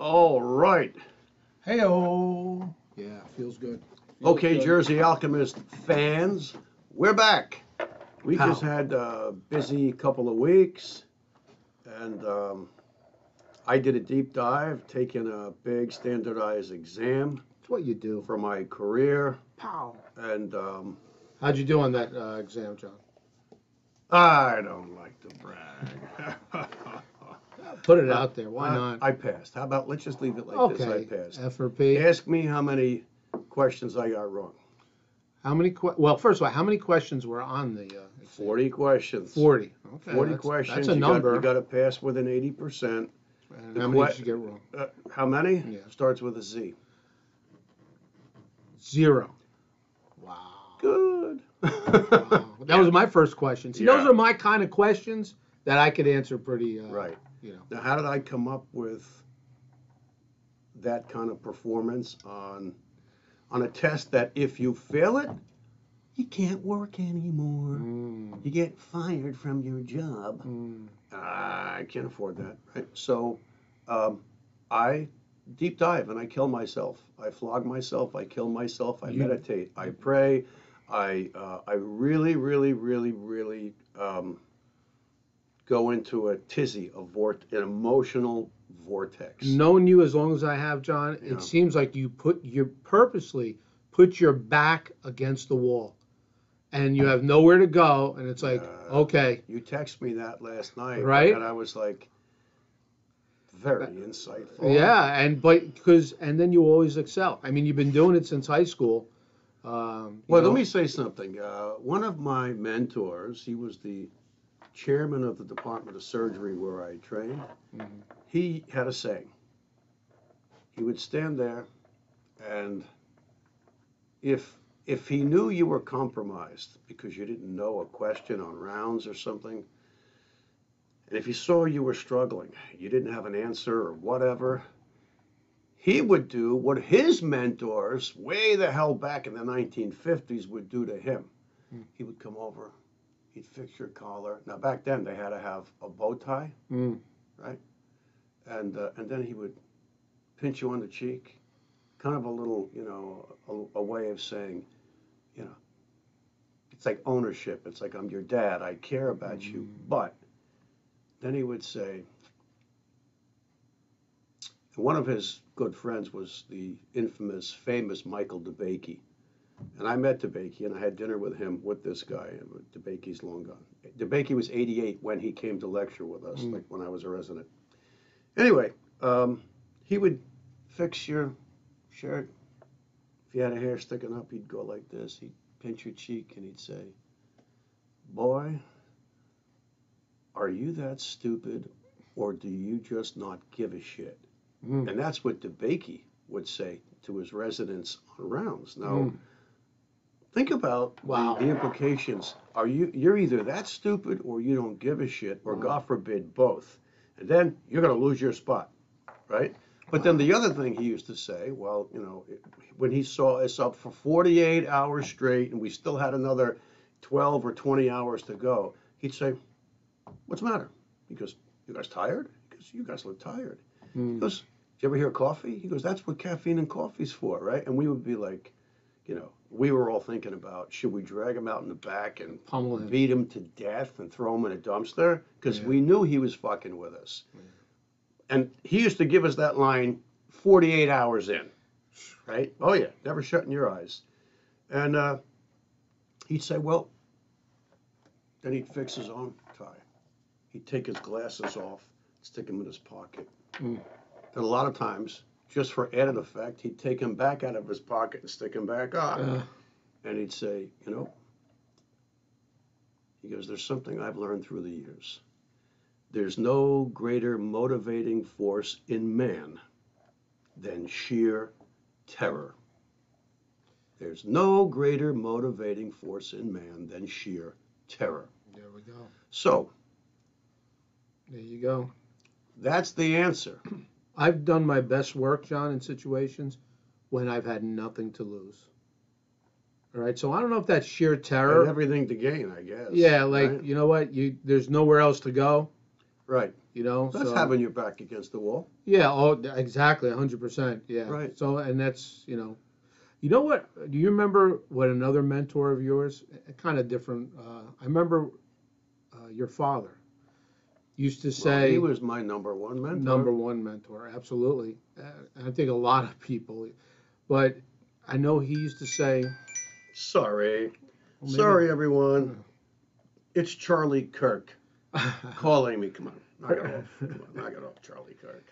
All right. Hey oh. Yeah, feels good. Feels Okay, good. Jersey Alchemist fans, we're back. We How? just had a busy couple of weeks, and um, I did a deep dive, taking a big standardized exam It's what you do. for my career, Pow. and um, How'd you do on that uh, exam, John? I don't like to brag. Put it out there. Why I- not? I passed. How about let's just leave it like this? I okay. passed. F or P. Ask me how many questions I got wrong. How many? Que- well, first of all, how many questions were on the? Uh, exam? 40 questions. Forty. Okay. 40 that's, questions. That's a you number. Got, you got to pass with an 80%. and how many did you get wrong? Uh, how many? Yeah. Starts with a Z. Zero. Wow. Good. wow. That was my first question. See, those Yeah. are my kind of questions that I could answer pretty. Uh, right. You know. Now, how did I come up with that kind of performance on on a test that if you fail it, you can't work anymore. Mm, You get fired from your job. mm. I can't afford that, right? So, um, I deep dive and I kill myself. I flog myself. I kill myself. I meditate. I pray. I uh, I really, really, really, really um, go into a tizzy, a vort, an emotional vortex. Known you as long as I have, John, Yeah. it seems like you put you purposely put your back against the wall, and you have nowhere to go, and it's like, Yeah. okay, You text me that last night, Right? And I was like, very insightful. yeah, and but because and then you always excel. I mean, you've been doing it since high school. Um, Well, know, let me say something. Uh, one of my mentors, he was the chairman of the Department of Surgery where I trained. Mhm. He had a saying. He would stand there, and if if he knew you were compromised because you didn't know a question on rounds or something, and if he saw you were struggling, you didn't have an answer or whatever, he would do what his mentors, way the hell back in the 1950s, would do to him. Hmm. He would come over, he'd fix your collar. Now, back then, they had to have a bow tie, Mm. and, uh, and then he would pinch you on the cheek, kind of a little, you know, a, a way of saying, you know, it's like ownership. It's like I'm your dad. I care about you. Mm. But then he would say, one of his good friends was the infamous, famous Michael DeBakey. And I met DeBakey and I had dinner with him with this guy. DeBakey's long gone. DeBakey was 88 when he came to lecture with us, Mm. like when I was a resident. Anyway, um, he would fix your shirt. If you had a hair sticking up, he'd go like this. He'd pinch your cheek and he'd say, Boy, are you that stupid or do you just not give a shit? Mm. And that's what DeBakey would say to his residents on rounds. Now, Mm. Think about the- Wow. the, implications. Are you you're either that stupid or you don't give a shit, or Wow. God forbid both. And then you're gonna lose your spot, right? But then the other thing he used to say, well, you know, when he saw us up for 48 hours straight and we still had another 12 or 20 hours to go, he'd say, "What's the matter?" He goes, "You guys tired?" Because you guys look tired. He Mm. goes, "Did you ever hear coffee?" He goes, "That's what caffeine and coffee's for, right?" And we would be like, you know, we were all thinking about should we drag him out in the back and Pummel him. beat him to death and throw him in a dumpster because Yeah. we knew he was fucking with us. And he used to give us that line 48 hours in, right? Oh yeah, never shutting your eyes. And uh, he'd say, well, then he'd fix his own tie. He'd take his glasses off, stick them in his pocket. Mm. And a lot of times, just for added effect, he'd take them back out of his pocket and stick them back on. Uh, And he'd say, you know, he goes, there's something I've learned through the years. There's no greater motivating force in man than sheer terror. There's no greater motivating force in man than sheer terror. there we go. So There you go. that's the answer. I've done my best work, John, in situations when I've had nothing to lose. All right, so I don't know if that's sheer And terror. everything to gain, I guess. Yeah, like right? you know what, you there's nowhere else to go. Right. You know, That's so, having your back against the wall. yeah. Oh, exactly, hundred percent. Yeah. Right. So, and that's you know, you know what? Do you remember what another mentor of yours, kind of different? Uh, I remember uh, your father used to Well, say he was my number one mentor. number one mentor. Absolutely, uh, and I think a lot of people, but I know he used to say. Sorry. well, maybe- Sorry, everyone. It's Charlie Kirk calling me. Come on. Knock it off. Come on, knock it off, Charlie Kirk.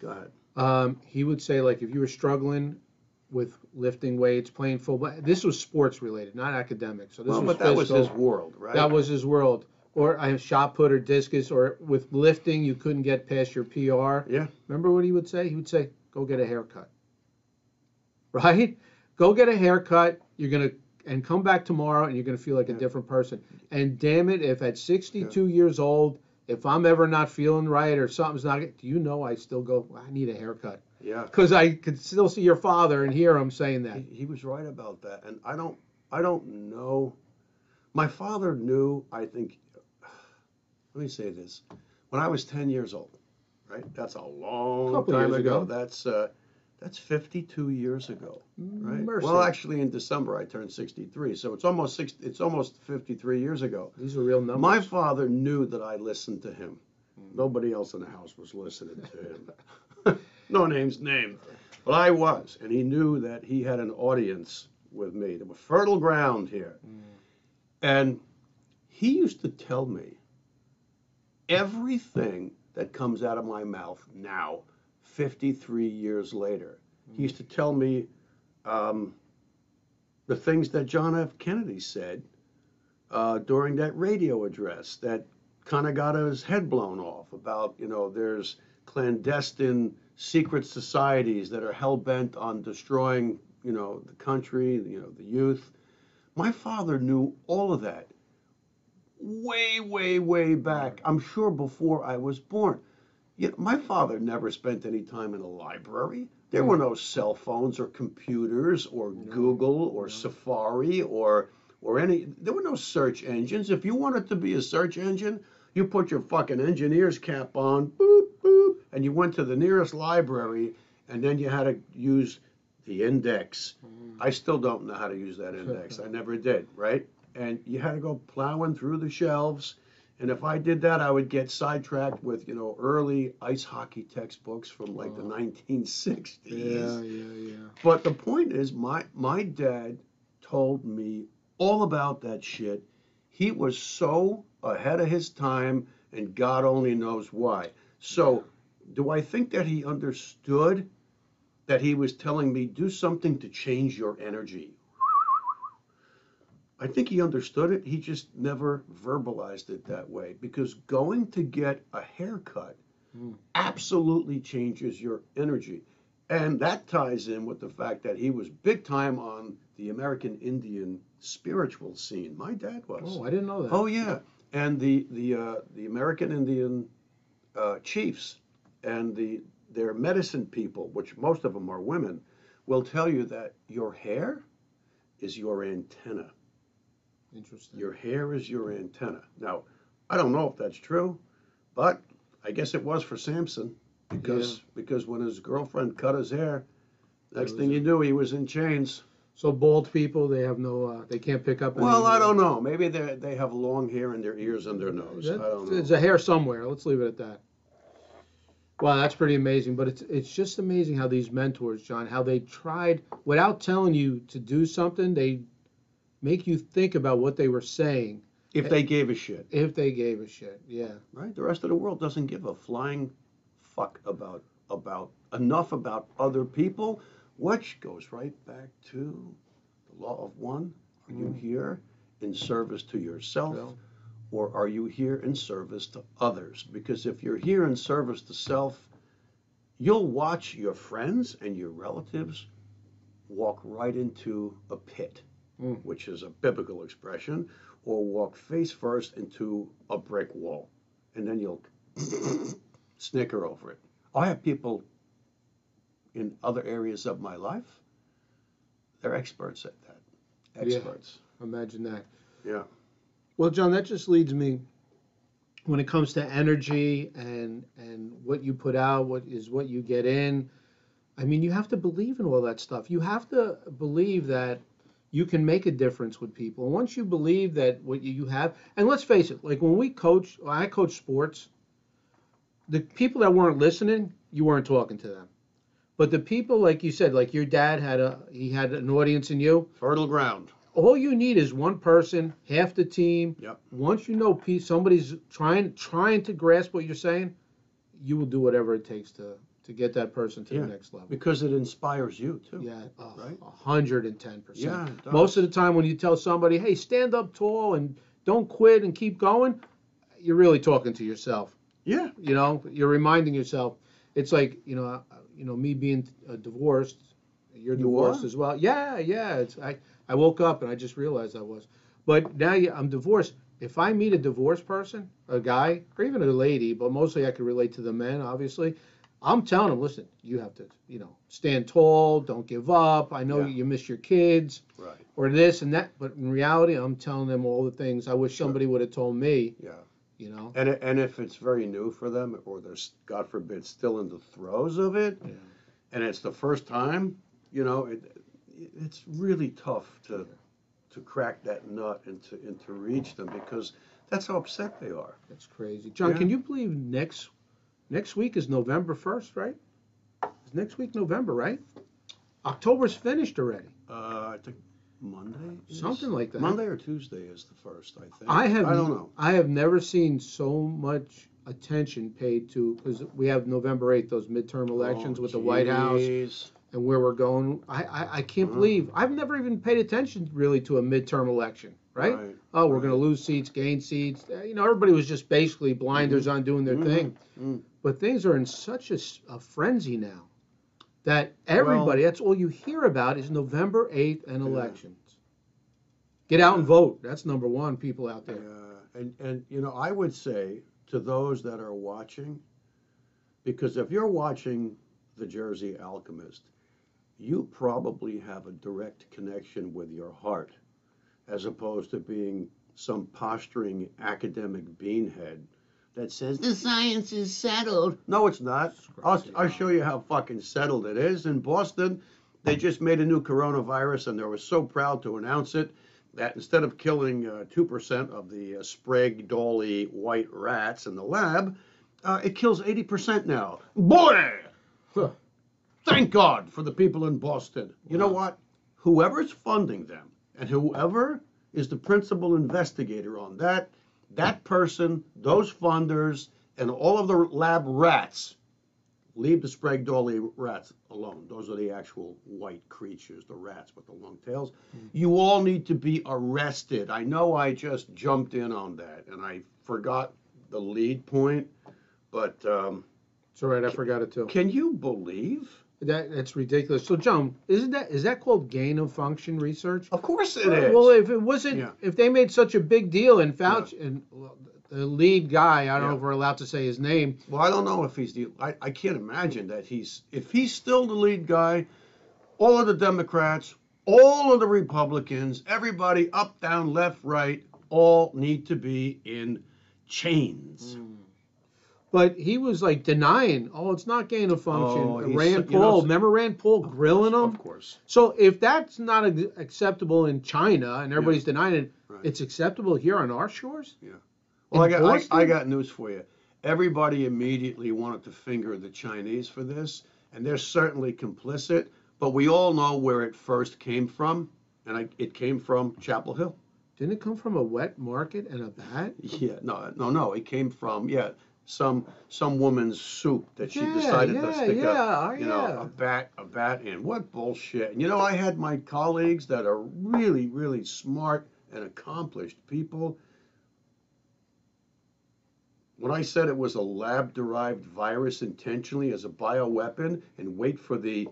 Go ahead. um, he would say like if you were struggling with lifting weights, playing football. This was sports related, not academic. So this Well, was but that was physical. his world, right? That was his world. Or I have shot put or discus or with lifting you couldn't get past your PR. Yeah. Remember what he would say? He would say, "Go get a haircut." Right? Go get a haircut. You're gonna and come back tomorrow and you're gonna feel like a different person. And damn it, if at 62 years old, if I'm ever not feeling right or something's not, do you know I still go? I need a haircut Yeah. because I could still see your father and hear him saying that. He, he was right about that, and I don't, I don't know. My father knew. I think. Let me say this: when I was ten years old, right? That's a long Couple time ago. ago. That's uh, that's fifty-two years ago, right? Mercy. Well, actually, in December I turned sixty-three, so it's almost six. It's almost fifty-three years ago. These are real numbers. My father knew that I listened to him. Hmm. Nobody else in the house was listening to him. no names named. But I was, and he knew that he had an audience with me. There was fertile ground here. Hmm. And he used to tell me everything that comes out of my mouth now, 53 years later. He used to tell me um, the things that John F. Kennedy said uh, during that radio address that kind of got his head blown off about, you know, there's clandestine secret societies that are hell bent on destroying, you know, the country, you know, the youth. My father knew all of that way, way, way back. I'm sure before I was born. Yet my father never spent any time in a library. There were no cell phones or computers or Google or Safari or or any there were no search engines. If you wanted to be a search engine, you put your fucking engineer's cap on, boop, boop, and you went to the nearest library and then you had to use the index. Mm. I still don't know how to use that index. I never did, right? And you had to go plowing through the shelves. And if I did that, I would get sidetracked with, you know, early ice hockey textbooks from like the 1960s. yeah, yeah, yeah. But the point is, my my dad told me all about that shit. He was so ahead of his time, and God only knows why. So, do I think that he understood that he was telling me do something to change your energy? I think he understood it. He just never verbalized it that way because going to get a haircut Mm. absolutely changes your energy. And that ties in with the fact that he was big time on the American Indian spiritual scene. My dad was. Oh, I didn't know that. Oh yeah, and the the uh, the American Indian uh, chiefs and the their medicine people, which most of them are women, will tell you that your hair is your antenna. Interesting. Your hair is your antenna. Now, I don't know if that's true, but I guess it was for Samson because because when his girlfriend cut his hair, next thing you knew he was in chains. So bald people, they have no, uh, they can't pick up. Well, I don't know. Maybe they they have long hair in their ears and their nose. I don't know. There's a hair somewhere. Let's leave it at that. Wow, that's pretty amazing. But it's it's just amazing how these mentors, John, how they tried without telling you to do something, they make you think about what they were saying If they gave a shit, if they gave a shit. Yeah. right? The rest of the world doesn't give a flying fuck about about enough about other people, which goes right back to the law of one. Are you mm. here in service to yourself? Well. or are you here in service to others? Because if you're here in service to self, you'll watch your friends and your relatives walk right into a pit, Mm. which is a biblical expression, or walk face first into a brick wall. And then you'll snicker over it. I have people in other areas of my life, they're experts at that. Yeah. Experts. Imagine that. Yeah. Well, John, that just leads me when it comes to energy and and what you put out, what is what you get in. I mean, you have to believe in all that stuff. You have to believe that you can make a difference with people. And once you believe that what you have, and let's face it, like when we coach, when I coach sports, the people that weren't listening, you weren't talking to them. But the people, like you said, like your dad had a, he had an audience in you. Fertile ground. All you need is one person, half the team. Yep. Once you know somebody's trying trying to grasp what you're saying, you will do whatever it takes to to get that person to Yeah. the next level. Because it inspires you too. Yeah, a Right? hundred and ten percent. Yeah, it does. Most of the time, when you tell somebody, "Hey, stand up tall and don't quit and keep going," you're really talking to yourself. Yeah. You know, you're reminding yourself. It's like you know, uh, you know, me being uh, divorced. You're You divorced as well. Yeah, yeah. It's I. I woke up and I just realized I was. But now you- I'm divorced. If I meet a divorced person, a guy, or even a lady, but mostly I can relate to the men, obviously. I'm telling them, listen, you have to, you know, stand tall, don't give up. I know Yeah. you miss your kids Right. or this and that, but in reality, I'm telling them all the things I wish somebody would have told me, Yeah. you know. And and if it's very new for them, or they're God forbid still in the throes of it, Yeah. and it's the first time, you know, it, it's really tough to to crack that nut and to and to reach them because that's how upset they are. That's crazy. John, Yeah. can you believe next next week is November 1st, right? Is next week November, right? October's finished already. Uh, I think Monday, is- Something like that. Monday or Tuesday is the first. I think. I have I don't know. I have never seen so much attention paid to because we have November 8th those midterm elections Oh, with the White House and where we're going. I I, I can't Mhm. believe I've never even paid attention really to a midterm election, right? Oh, we're going to lose seats, gain seats. Uh, You know, everybody was just basically blinders on doing their Mhm. thing. Mm. But things are in such a frenzy now that everybody, that's all you hear about is November 8th and Yeah. elections. Get out and vote. That's number one, people out there. Yeah, and and you know, I would say to those that are watching, because if you're watching The Jersey Alchemist, you probably have a direct connection with your heart, as opposed to being some posturing academic beanhead that says the science is settled. No, it's not. I'll, I'll show you how fucking settled it is. In Boston, they just made a new coronavirus, and they were so proud to announce it that instead of killing uh, 2% of the uh, Sprague Dawley white rats in the lab, uh, it kills 80% now. Boy! Huh. Thank God for the people in Boston. You know Wow. what? Whoever's funding them and whoever is the principal investigator on that, that person, those funders, and all of the lab rats, leave the Sprague Dawley rats alone. Those are the actual white creatures, the rats with the long tails. You all need to be arrested. I know I just jumped in on that and I forgot the lead point, but um, It's all right. I forgot it too. can you believe? That that's ridiculous. So, John, isn't that is that called gain of function research? Of course it is. Well, if it wasn't, Yeah. if they made such a big deal and Fauci and the lead guy, I don't know if we're allowed to say his name. Well, I don't know if he's the. I, I can't imagine that he's. If he's still the lead guy, all of the Democrats, all of the Republicans, everybody up, down, left, right, all need to be in chains. Hmm. But he was like denying, oh, it's not gain of function. Oh, Rand you Paul, know, remember Rand Paul grilling him? Of course. So if that's not acceptable in China and everybody's denying it, Right. it's acceptable here on our shores. Yeah. Well, I got. I, I got news for you. Everybody immediately wanted to finger the Chinese for this, and they're certainly complicit. But we all know where it first came from, and I, it came from Chapel Hill. Didn't it come from a wet market and a bat? Yeah, no, no, no. It came from yeah, some some woman's soup that she Yeah, decided to stick yeah, a you know yeah. a bat a bat in. What bullshit! And you know, I had my colleagues that are really really smart and accomplished people. When I said it was a lab derived virus intentionally as a bioweapon and wait for the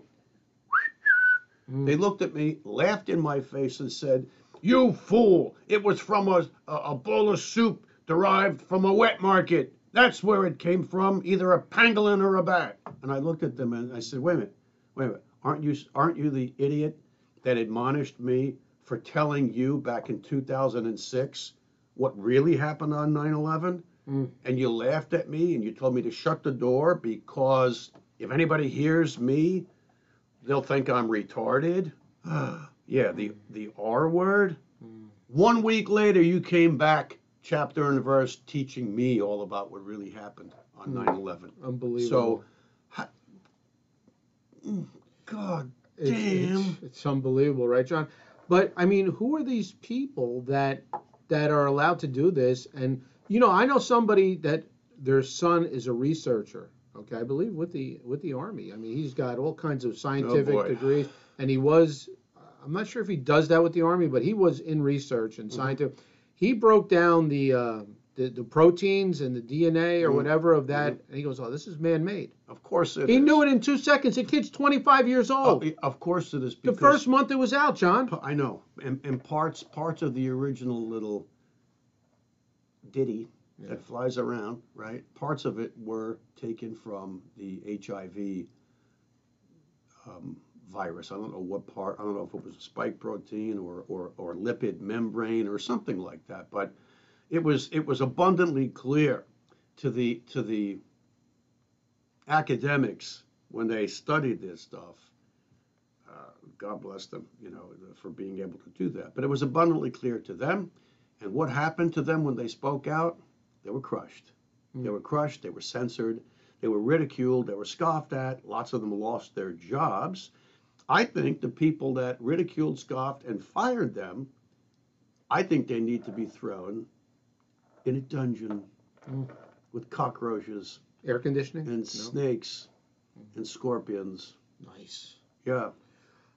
Mm. they looked at me, laughed in my face, and said, You fool! It was from a, a, a bowl of soup derived from a wet market. That's where it came from, either a pangolin or a bat. And I looked at them and I said, Wait a minute, wait a minute. Aren't you, aren't you the idiot that admonished me for telling you back in 2006 what really happened on 9 11? Mm. and you laughed at me and you told me to shut the door because if anybody hears me, they'll think I'm retarded. yeah, the the R word. Mm. One week later, you came back, chapter and verse, teaching me all about what really happened on Mm. 9/11. Unbelievable. So, ha- Mm, God It's, damn. it's, it's unbelievable, right, John? But I mean, who are these people that that are allowed to do this? And you know, I know somebody that their son is a researcher. Okay, I believe with the with the army. I mean, he's got all kinds of scientific boy. degrees, and he was. I'm not sure if he does that with the army, but he was in research and Mhm. scientific. He broke down the, uh, the the proteins and the DNA or Mhm. whatever of that, and he goes, "Oh, this is man-made." Of course it He is. knew it in two seconds. The kid's 25 years Oh, old. of course it is. the first month it was out, John. I know, and, and parts parts of the original little ditty Yeah. that flies around, right? Parts of it were taken from the HIV um, virus. I don't know what part. I don't know if it was a spike protein or, or or lipid membrane or something like that. But it was it was abundantly clear to the to the academics when they studied this stuff. Uh, God bless them, you know, for being able to do that. But it was abundantly clear to them. And what happened to them when they spoke out? They were crushed. They Mm. were crushed. They were censored. They were ridiculed. They were scoffed at. Lots of them lost their jobs. I think the people that ridiculed, scoffed, and fired them, I think they need to be thrown in a dungeon Mm. with cockroaches Air conditioning? and No? snakes and scorpions. Nice. Yeah.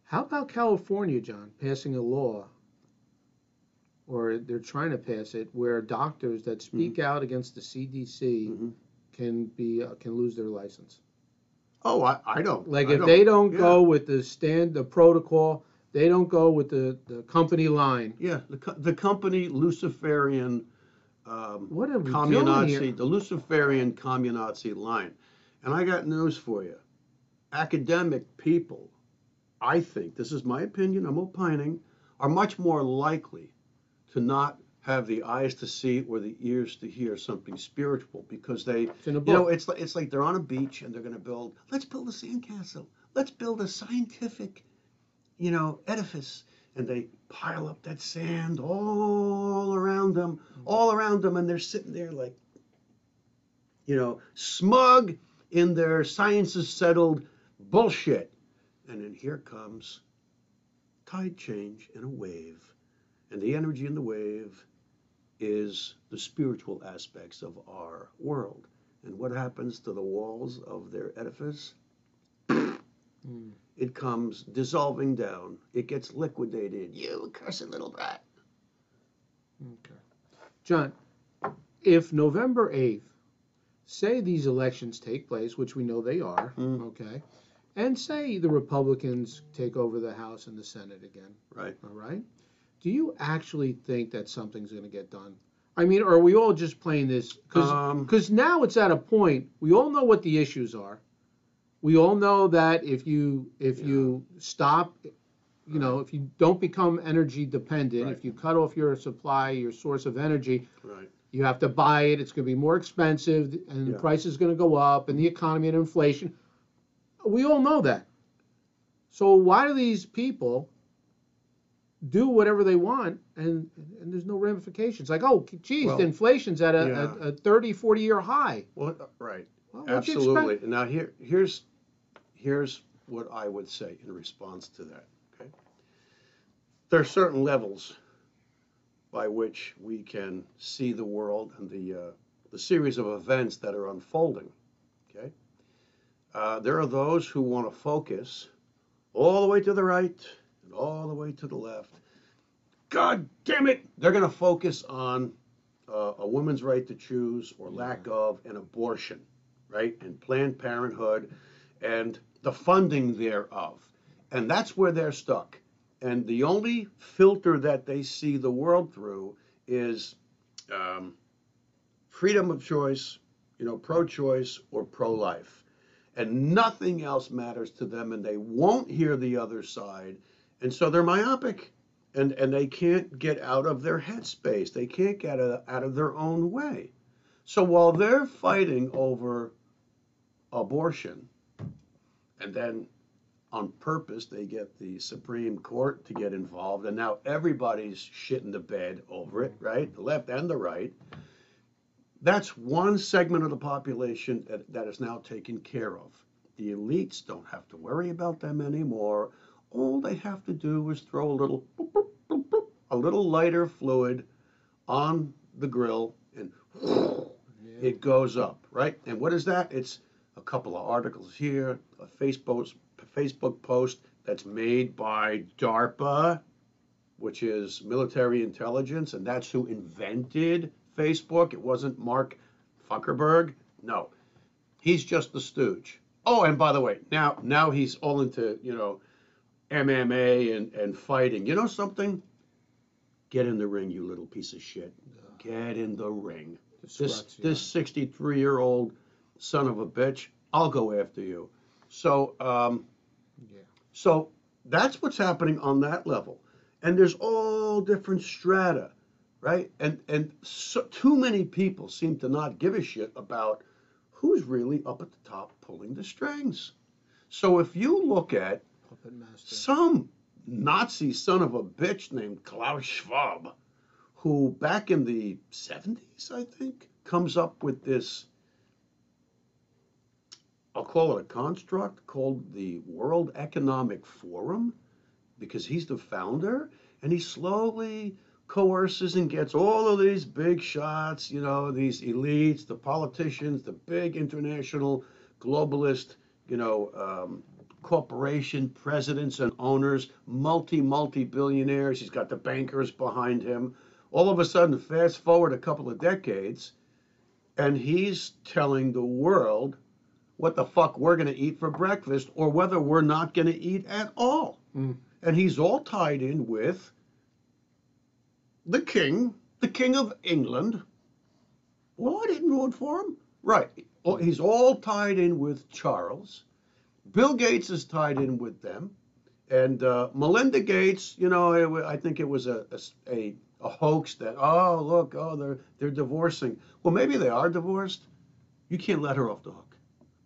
How about California, John, passing a law, or they're trying to pass it, where doctors that speak out against the CDC Mhm. can be uh, can lose their license? Oh, I, I don't. Like I if they don't yeah. go with the stand, the protocol, they don't go with the, the company line. Yeah, the, co- the company Luciferian um, What are we doing here? communazi, the Luciferian communazi line. And I got news for you. Academic people, I think, this is my opinion, I'm opining, are much more likely to not have the eyes to see or the ears to hear something spiritual because they It's in a You know, it's like it's like they're on a beach and they're going to build. Let's build a sandcastle. Let's build a scientific, you know, edifice. And they pile up that sand all around them, mm-hmm. all around them, and they're sitting there like, you know, smug in their science is settled bullshit. And then here comes tide change in a wave, and the energy in the wave is the spiritual aspects of our world. And what happens to the walls of their edifice? Mm. It comes dissolving down. It gets liquidated. You cursed little brat. Okay. John, if November 8th, say these elections take place, which we know they are, Mm. okay, and say the Republicans take over the House and the Senate again, Right. all right, do you actually think that something's going to get done? I mean, are we all just playing this? Because Um, now it's at a point, we all know what the issues are. We all know that if you if you stop you know, if you don't become energy dependent, Right. if you cut off your supply, your source of energy, Right. you have to buy it, it's going to be more expensive, and the price is going to go up, and the economy and inflation. We all know that. So why do these people do whatever they want and and there's no ramifications? Like, oh, geez, Well, the inflation's at a, yeah. a, a 30, 40 year high. Well, right. Well, what'd you expect? Absolutely. Now here here's here's what I would say in response to that. Okay. There are certain levels by which we can see the world and the uh, the series of events that are unfolding. Okay. Uh, there are those who want to focus all the way to the right and all the way to the left. God damn it! They're going to focus on uh, a woman's right to choose or lack of an abortion right? And Planned Parenthood and the funding thereof. And that's where they're stuck. And the only filter that they see the world through is um, freedom of choice, you know, pro choice or pro life. And nothing else matters to them, and they won't hear the other side. And so they're myopic. And, and they can't get out of their headspace. They can't get out of, their own way. So while they're fighting over abortion, and then on purpose they get the Supreme Court to get involved, and now everybody's shitting the bed over it, right? The left and the right. That's one segment of the population that, that is now taken care of. The elites don't have to worry about them anymore. All they have to do is throw a little, boop, boop, boop, a little lighter fluid on the grill, and it goes up, right? And what is that? It's a couple of articles here, a Facebook Facebook post that's made by DARPA, which is military intelligence, and that's who invented Facebook. It wasn't Mark Zuckerberg. No, he's just the stooge. Oh, and by the way, now now he's all into you know MMA and and fighting. You know something? Get in the ring, you little piece of shit. Get in the ring. This this 63 year old son of a bitch. I'll go after you. So um, Yeah. so that's what's happening on that level. And there's all different strata, right? And and so, too many people seem to not give a shit about who's really up at the top pulling the strings. So if you look at puppet master. some Nazi son of a bitch named Klaus Schwab, who back in the 70s, I think, comes up with this, I'll call it a construct called the World Economic Forum, because he's the founder, and he slowly coerces and gets all of these big shots, you know, these elites, the politicians, the big international globalist, you know, um, corporation presidents and owners, multi, multi billionaires. He's got the bankers behind him. All of a sudden, fast forward a couple of decades, and he's telling the world what the fuck we're going to eat for breakfast or whether we're not going to eat at all. Mm. And he's all tied in with the king, the king of England. Well, I didn't vote for him. Right. He's all tied in with Charles. Bill Gates is tied in with them. And uh, Melinda Gates, you know, it, I think it was a, a, a, hoax that, oh, look, oh, they're, they're divorcing. Well, maybe they are divorced. You can't let her off the hook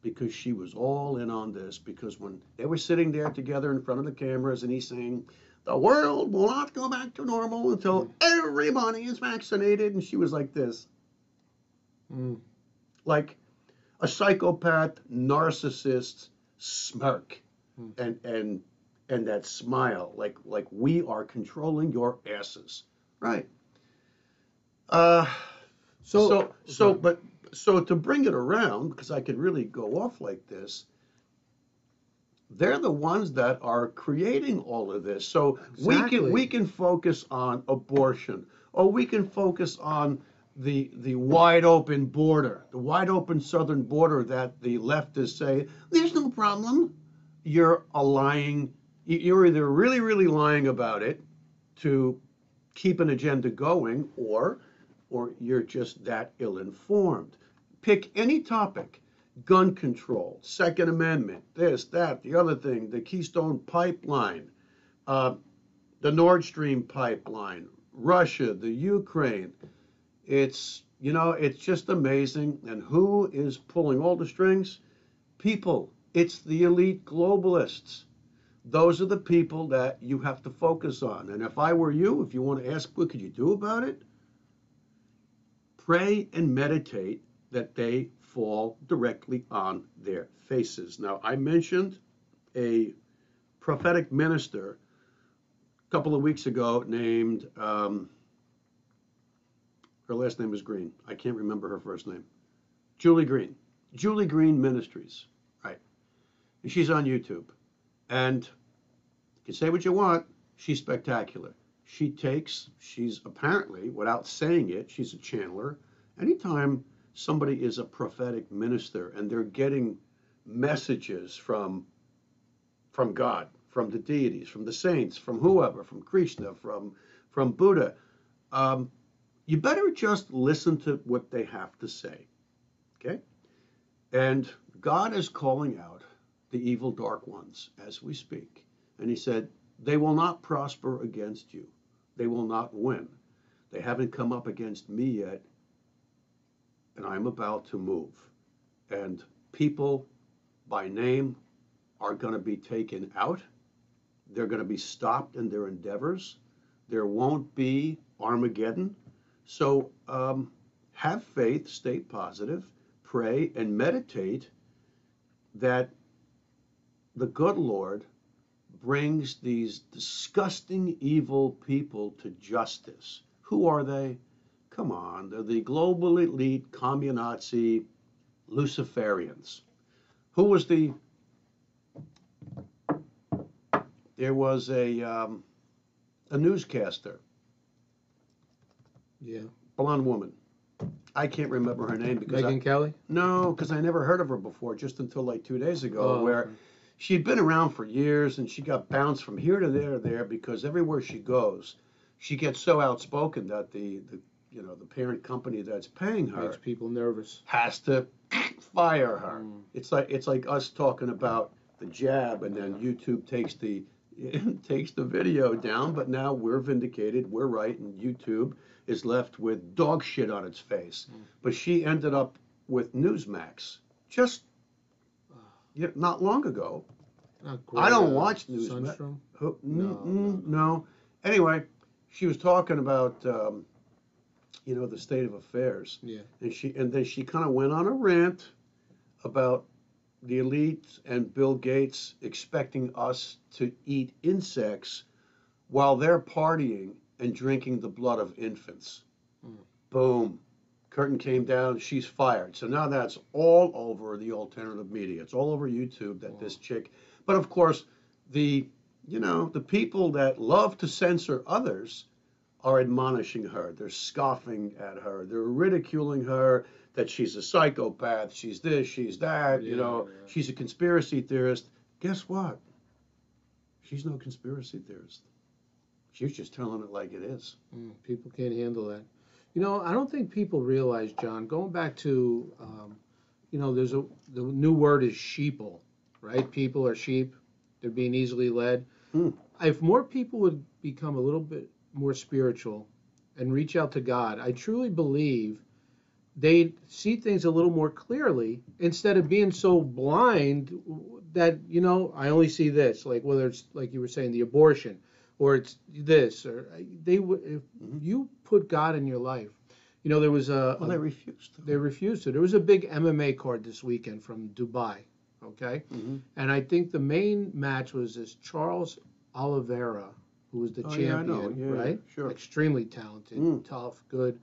because she was all in on this. Because when they were sitting there together in front of the cameras and he's saying, the world will not go back to normal until everybody is vaccinated. And she was like this, Mm. like a psychopath, narcissist smirk Hmm. and, and, and that smile, like, like we are controlling your asses. Right. Uh, So, so, so, but, so to bring it around, because I could really go off like this, they're the ones that are creating all of this. So we can, we can focus on abortion, or we can focus on the, the wide open border, the wide open southern border that the leftists say, there's no problem. You're a lying, you- you're either really, really lying about it to keep an agenda going, or or you're just that ill informed. Pick any topic gun control, Second Amendment, this, that, the other thing, the Keystone Pipeline, uh, the Nord Stream pipeline, Russia, the Ukraine. It's, you know, it's just amazing. And who is pulling all the strings? People. It's the elite globalists. Those are the people that you have to focus on. And if I were you, if you want to ask what could you do about it, pray and meditate that they fall directly on their faces. Now, I mentioned a prophetic minister a couple of weeks ago named, um, her last name is Green. I can't remember her first name. Julie Green. Julie Green Ministries, right? And she's on YouTube. And you can say what you want, she's spectacular. She takes, she's apparently, without saying it, she's a channeler. Anytime somebody is a prophetic minister and they're getting messages from from God, from the deities, from the saints, from whoever, from Krishna, from from Buddha, um, you better just listen to what they have to say. Okay? And God is calling out the evil dark ones as we speak. And he said, They will not prosper against you. They will not win. They haven't come up against me yet. and I'm about to move. And people by name are going to be taken out. They're going to be stopped in their endeavors. There won't be Armageddon. So um, have faith, stay positive, pray, and meditate that the good Lord brings these disgusting, evil people to justice. Who are they? Come on, they're the global elite, communazi, Luciferians. Who was the? There was a um, a newscaster, Yeah. blonde woman. I can't remember her name because I, Megyn Kelly. no, because I never heard of her before, just until like two days ago, Oh, where okay. she'd been around for years and she got bounced from here to there to there because everywhere she goes, she gets so outspoken that the, the you know the parent company that's paying her makes people nervous. has to fire her. Mm. It's like it's like us talking about the jab and then YouTube takes the takes the video down, but now we're vindicated, we're right, and YouTube is left with dog shit on its face. Mm. But she ended up with Newsmax just yeah, not long ago. Not I don't watch Newsmax. No, mm, no, mm, no. Anyway, she was talking about um, you know the state of affairs, Yeah. and she and then she kind of went on a rant about the elite and Bill Gates expecting us to eat insects while they're partying and drinking the blood of infants. Mm. Boom. Curtain came down, she's fired. So now that's all over the alternative media. It's all over YouTube that this chick. But of course, the you know, the people that love to censor others are admonishing her. They're scoffing at her. They're ridiculing her that she's a psychopath. She's this, she's that, you know, yeah. she's a conspiracy theorist. Guess what? She's no conspiracy theorist. She's just telling it like it is. Mm, people can't handle that. You know, I don't think people realize, John. Going back to, um, you know, there's a the new word is sheeple, right? People are sheep. They're being easily led. Hmm. If more people would become a little bit more spiritual and reach out to God, I truly believe they'd see things a little more clearly instead of being so blind that you know I only see this. Like whether it's like you were saying the abortion or it's this or they would if Mhm. you put God in your life. You know there was a, Well, they refused to. they refused to. There was a big MMA card this weekend from Dubai, okay? hmm And I think the main match was this Charles Oliveira, who was the Oh, yeah, champion, know. Yeah, right? sure. Extremely talented, Mm. tough, good,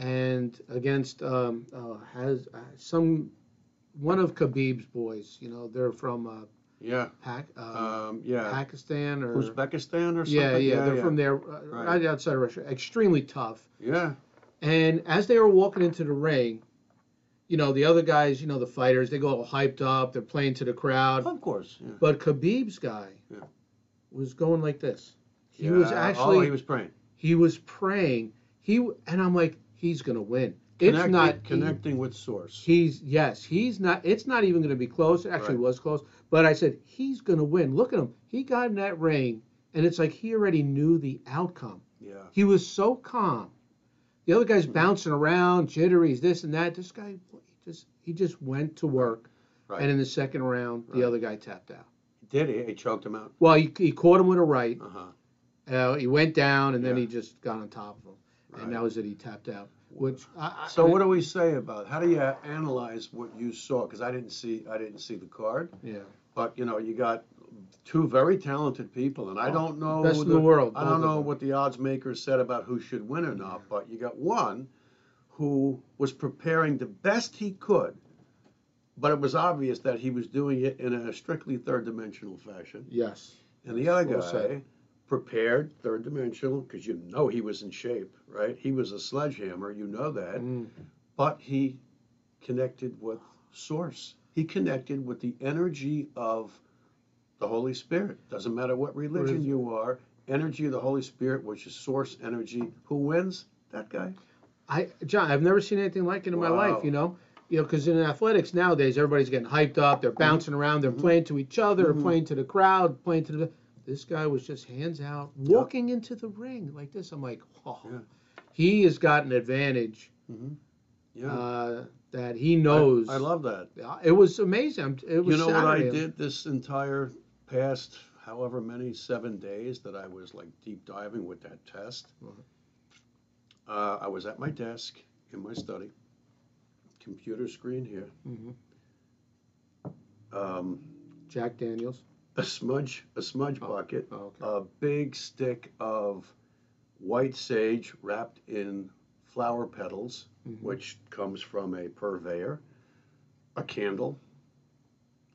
and against um, uh, has uh, some one of Khabib's boys. You know, they're from uh, Yeah. Pac, uh, Um, yeah. Pakistan or Uzbekistan or something? yeah, yeah, they're from there, uh, Right. right outside of Russia. Extremely tough. Yeah. And as they were walking into the ring, you know, the other guys, you know, the fighters, they go all hyped up, they're playing to the crowd. Of course. Yeah. But Khabib's guy Yeah. was going like this. He was Yeah. actually Oh, he was praying. he was praying. He and I'm like, he's gonna win. It's Connecting- not connecting with source. He's yes, he's not. It's not even going to be close. It actually Right. was close, but I said he's going to win. Look at him. He got in that ring, and it's like he already knew the outcome. Yeah. He was so calm. The other Mm-hmm. guy's bouncing around, jitteries, this and that. This guy he just he just went to work, Right. and in the second round, the other guy tapped out. Did he? He choked him out. Well, he, he caught him with a right. Uh huh. Uh, he went down, and then he just got on top of him, Right. and that was it. He tapped out. Which I, I, So what do we say about? How do you analyze what you saw? Because I didn't see. I didn't see the card. Yeah, But you know, you got two very talented people, and I oh, don't know. Oh, best who in the world, I don't know them. what the odds makers said about who should win or not. But you got one who was preparing the best he could, but it was obvious that he was doing it in a strictly third dimensional fashion. yes. And the other Well guy said. Prepared third dimensional because you know he was in shape, right? He was a sledgehammer, you know that. Mm. But he connected with source. He connected with the energy of the Holy Spirit. Doesn't matter what religion you are, energy of the Holy Spirit, which is source energy. Who wins? That guy. I John, I've never seen anything like it in my life. You know, you know, because in athletics nowadays, everybody's getting hyped up. They're bouncing around. They're Mhm. playing to each other. Mhm. Playing to the crowd. Playing to the. This guy was just hands out, walking into the ring like this. I'm like, oh, Yeah. he has got an advantage Mhm. Yeah. uh, that he knows. I, I love that. It was amazing. It was You know what I did this entire past however many seven days that I was like deep diving with that test? Mhm. Uh, I was at my desk in my study, computer screen here, Mhm. um, Jack Daniels. A smudge, a smudge Oh. bucket, Oh, okay. a big stick of white sage wrapped in flower petals, Mhm. which comes from a purveyor, a candle,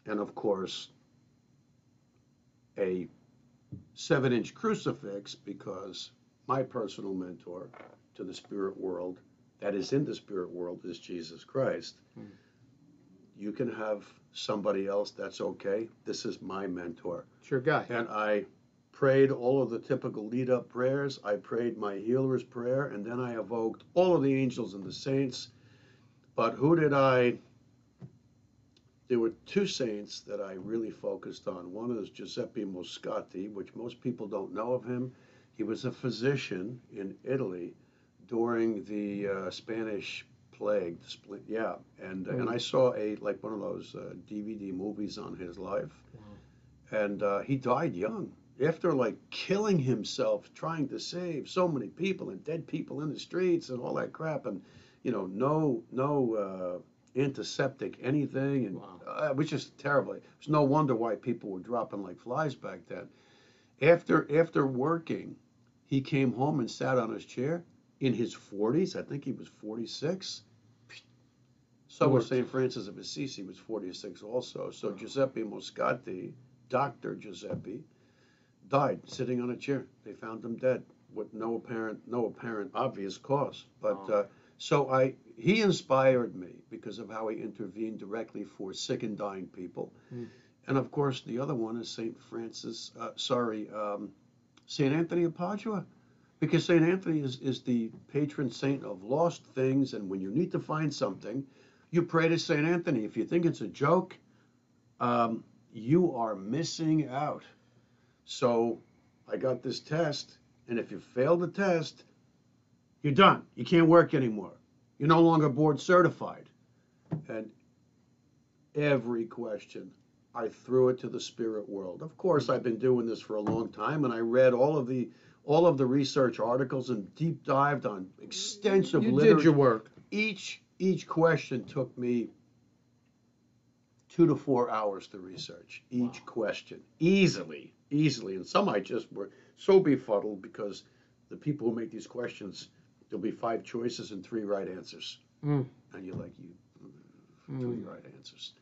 and of course, a seven inch crucifix because my personal mentor to the spirit world that is in the spirit world is Jesus Christ. Mm. You can have somebody else, that's okay. This is my mentor. It's your guy. And I prayed all of the typical lead up prayers. I prayed my healer's prayer, and then I evoked all of the angels and the saints. But who did I? There were two saints that I really focused on. One is Giuseppe Moscati, which most people don't know of him. He was a physician in Italy during the uh, Spanish plague. the split- Yeah, and and I saw a like one of those uh, DVD movies on his life. And uh, he died young. After like killing himself trying to save so many people and dead people in the streets and all that crap and you know no no uh, antiseptic anything and Wow. uh, it was just terrible. It's no wonder why people were dropping like flies back then. After after working he came home and sat on his chair in his 40s i think he was 46 so was st francis of assisi was 46 also so giuseppe moscati Dr. Giuseppe, died sitting on a chair. They found him dead with no apparent, no apparent obvious cause. But Wow. uh, so I, he inspired me because of how he intervened directly for sick and dying people. Mm. And of course, the other one is Saint Francis. Uh, sorry, um, Saint Anthony of Padua, because Saint Anthony is is the patron saint of lost things. And when you need to find something, you pray to Saint Anthony. If you think it's a joke. Um, you are missing out. So I got this test, and if you fail the test, you're done. You can't work anymore. You're no longer board certified. And every question, I threw it to the spirit world. Of course, I've been doing this for a long time, and I read all of the all of the research articles and deep dived on extensive you literature did your work. each each question took me two to four hours to research each Wow. question easily easily and some i just were so befuddled because the people who make these questions there'll be five choices and three right answers Mm. and you're like you Mm. three right answers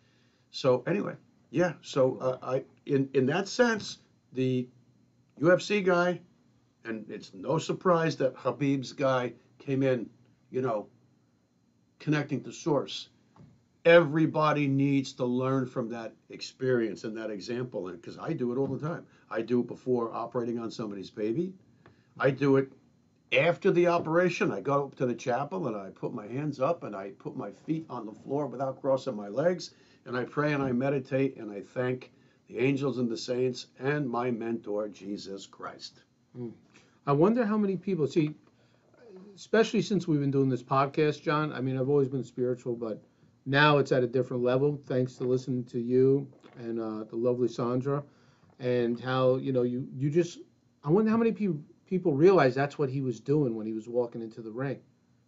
so anyway yeah so uh, i in in that sense the ufc guy and it's no surprise that Khabib's guy came in you know connecting to source. Everybody needs to learn from that experience and that example and because i do it all the time. I do it before operating on somebody's baby. I do it after the operation. I go up to the chapel and i put my hands up and i put my feet on the floor without crossing my legs and i pray and i meditate and i thank the angels and the saints and my mentor jesus christ hmm. I wonder how many people see, especially since we've been doing this podcast, John. I mean, I've always been spiritual, but now it's at a different level thanks to listening to you and uh, the lovely Sandra, and how you know you you just. I wonder how many people people realize that's what he was doing when he was walking into the ring.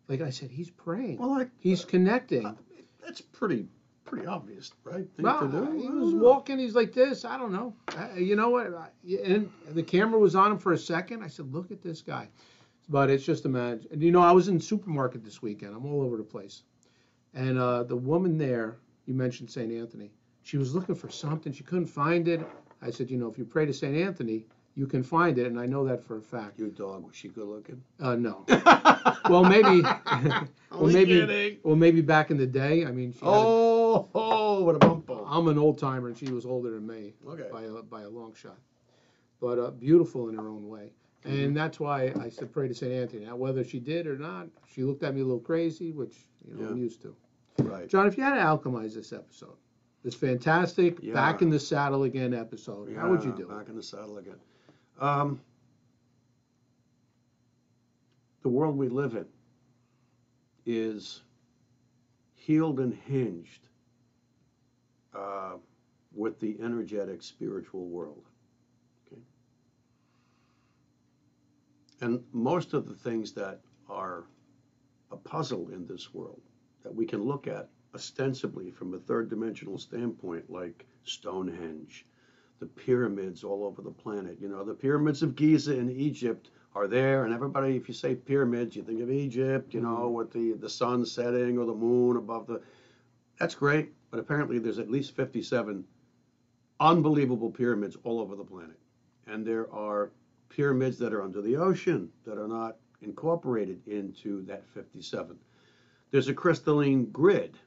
Like I said, he's praying. well I, He's connecting. uh, that's pretty pretty obvious right thing Well, to do he was walking. He's like this. I don't know. I, you know what? I, and the camera was on him for a second. I said, "Look at this guy." But it's just imagine. And you know, I was in the supermarket this weekend. I'm all over the place. And uh, the woman there, you mentioned St. Anthony. She was looking for something. She couldn't find it. I said, you know, if you pray to St. Anthony, you can find it. And I know that for a fact. your dog was she good looking Uh, no. Well, maybe. well, maybe. kidding. Well, maybe back in the day. I mean, she had Oh, what a bump. I'm an old timer, and she was older than me Okay. by a, by a long shot. But uh, beautiful in her own way. Mm-hmm. And that's why I said pray to St. Anthony. Now, whether she did or not, she looked at me a little crazy, which you know I'm used to. Right. John, if you had to alchemize this episode, this fantastic Yeah. back in the saddle again episode, how would you Yeah, do it? Back in the saddle again. Um, the world we live in is healed and hinged uh, with the energetic spiritual world. Okay? And most of the things that are a puzzle in this world that we can look at ostensibly from a third dimensional standpoint, like Stonehenge, the pyramids all over the planet. You know, the pyramids of Giza in Egypt are there, and everybody, if you say pyramids, you think of Egypt, you know, with the, the sun setting or the moon above the. That's great, but apparently there's at least 57 unbelievable pyramids all over the planet. And there are pyramids that are under the ocean that are not incorporated into that 57. There's a crystalline grid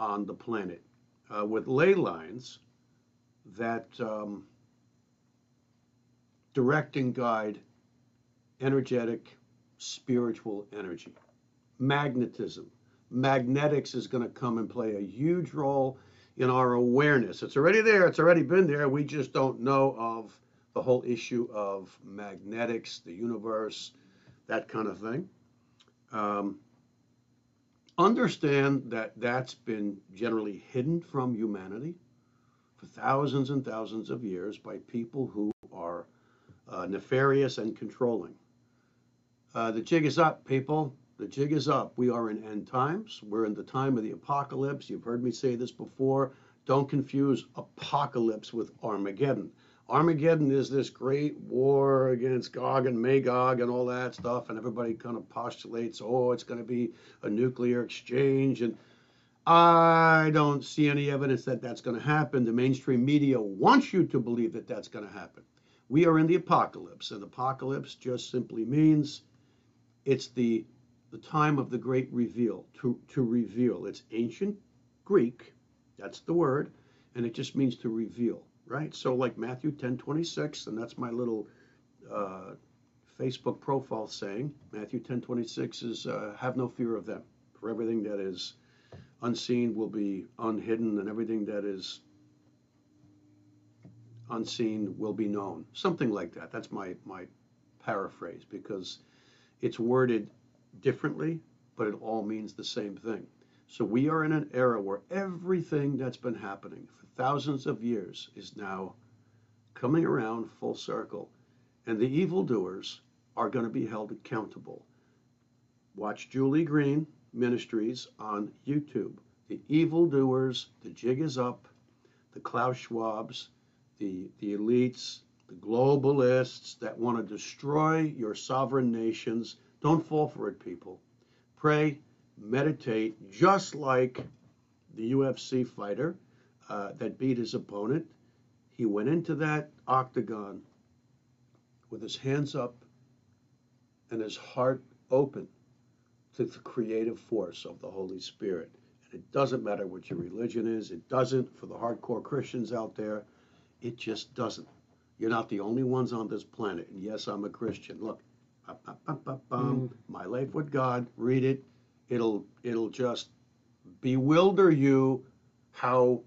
on the planet uh, with ley lines that um, direct and guide energetic, spiritual energy. Magnetism. Magnetics is going to come and play a huge role in our awareness. It's already there, it's already been there. We just don't know of the whole issue of magnetics, the universe, that kind of thing. Um, understand that that's been generally hidden from humanity for thousands and thousands of years by people who are uh, nefarious and controlling. Uh, the jig is up, people. The jig is up. We are in end times. We're in the time of the apocalypse. You've heard me say this before. Don't confuse apocalypse with Armageddon. Armageddon is this great war against Gog and Magog and all that stuff, and everybody kind of postulates, oh, it's going to be a nuclear exchange. And I don't see any evidence that that's going to happen. The mainstream media wants you to believe that that's going to happen. We are in the apocalypse, and apocalypse just simply means it's the the time of the great reveal to to reveal. It's ancient Greek, that's the word, and it just means to reveal, right? So like Matthew 10, 26, and that's my little uh, Facebook profile saying, Matthew 10, 26 is uh, have no fear of them, for everything that is unseen will be unhidden, and everything that is unseen will be known. Something like that. That's my my paraphrase because it's worded differently, but it all means the same thing. So we are in an era where everything that's been happening for thousands of years is now coming around full circle. And the evildoers are going to be held accountable. Watch Julie Green Ministries on YouTube. The evildoers, the jig is up, the Klaus Schwabs, the, the elites, the globalists that want to destroy your sovereign nations. Don't fall for it, people. Pray, meditate, just like the UFC fighter uh, that beat his opponent. He went into that octagon with his hands up and his heart open to the creative force of the Holy Spirit. And it doesn't matter what your religion is, it doesn't for the hardcore Christians out there. It just doesn't. You're not the only ones on this planet. And yes, I'm a Christian. Look, mm. my life with God. Read it. It'll it'll just bewilder you how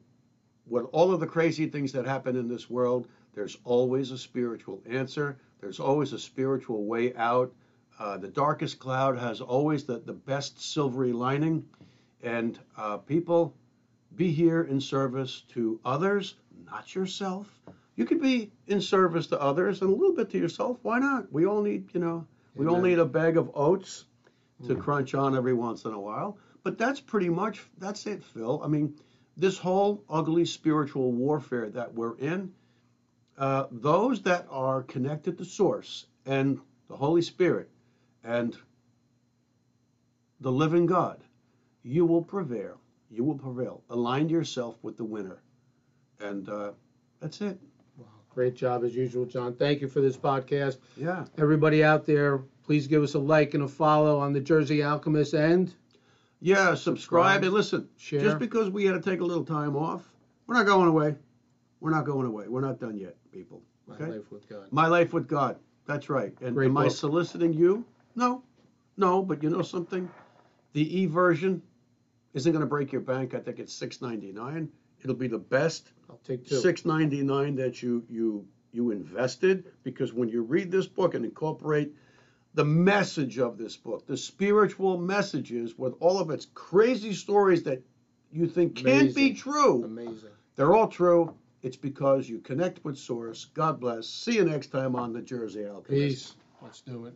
with all of the crazy things that happen in this world, there's always a spiritual answer. There's always a spiritual way out. Uh, the darkest cloud has always the, the best silvery lining. And uh, people, be here in service to others, not yourself. You could be in service to others and a little bit to yourself. Why not? We all need, you know, we all need a bag of oats to mm. crunch on every once in a while. But that's pretty much that's it, Phil. I mean, this whole ugly spiritual warfare that we're in, uh, those that are connected to Source and the Holy Spirit and the living God, you will prevail. You will prevail. Align yourself with the winner. And uh, that's it. Great job as usual, John. Thank you for this podcast. Yeah. Everybody out there, please give us a like and a follow on the Jersey Alchemist and yeah, subscribe, subscribe and listen. Share. Just because we had to take a little time off, we're not going away. We're not going away. We're not done yet, people. Okay? My life with God. My life with God. That's right. And Great am book. I soliciting you? No, no. But you know something? The e version isn't going to break your bank. I think it's six ninety nine. It'll be the best. I'll take two. Six ninety nine that you you you invested because when you read this book and incorporate the message of this book, the spiritual messages with all of its crazy stories that you think can't be true, Amazing. they're all true. It's because you connect with Source. God bless. See you next time on the Jersey Alchemist. Peace. Let's do it.